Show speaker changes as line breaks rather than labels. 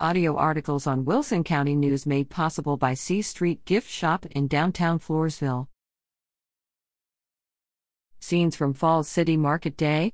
Audio articles on Wilson County News made possible by C Street Gift Shop in downtown Floresville. Scenes from Falls City Market Day,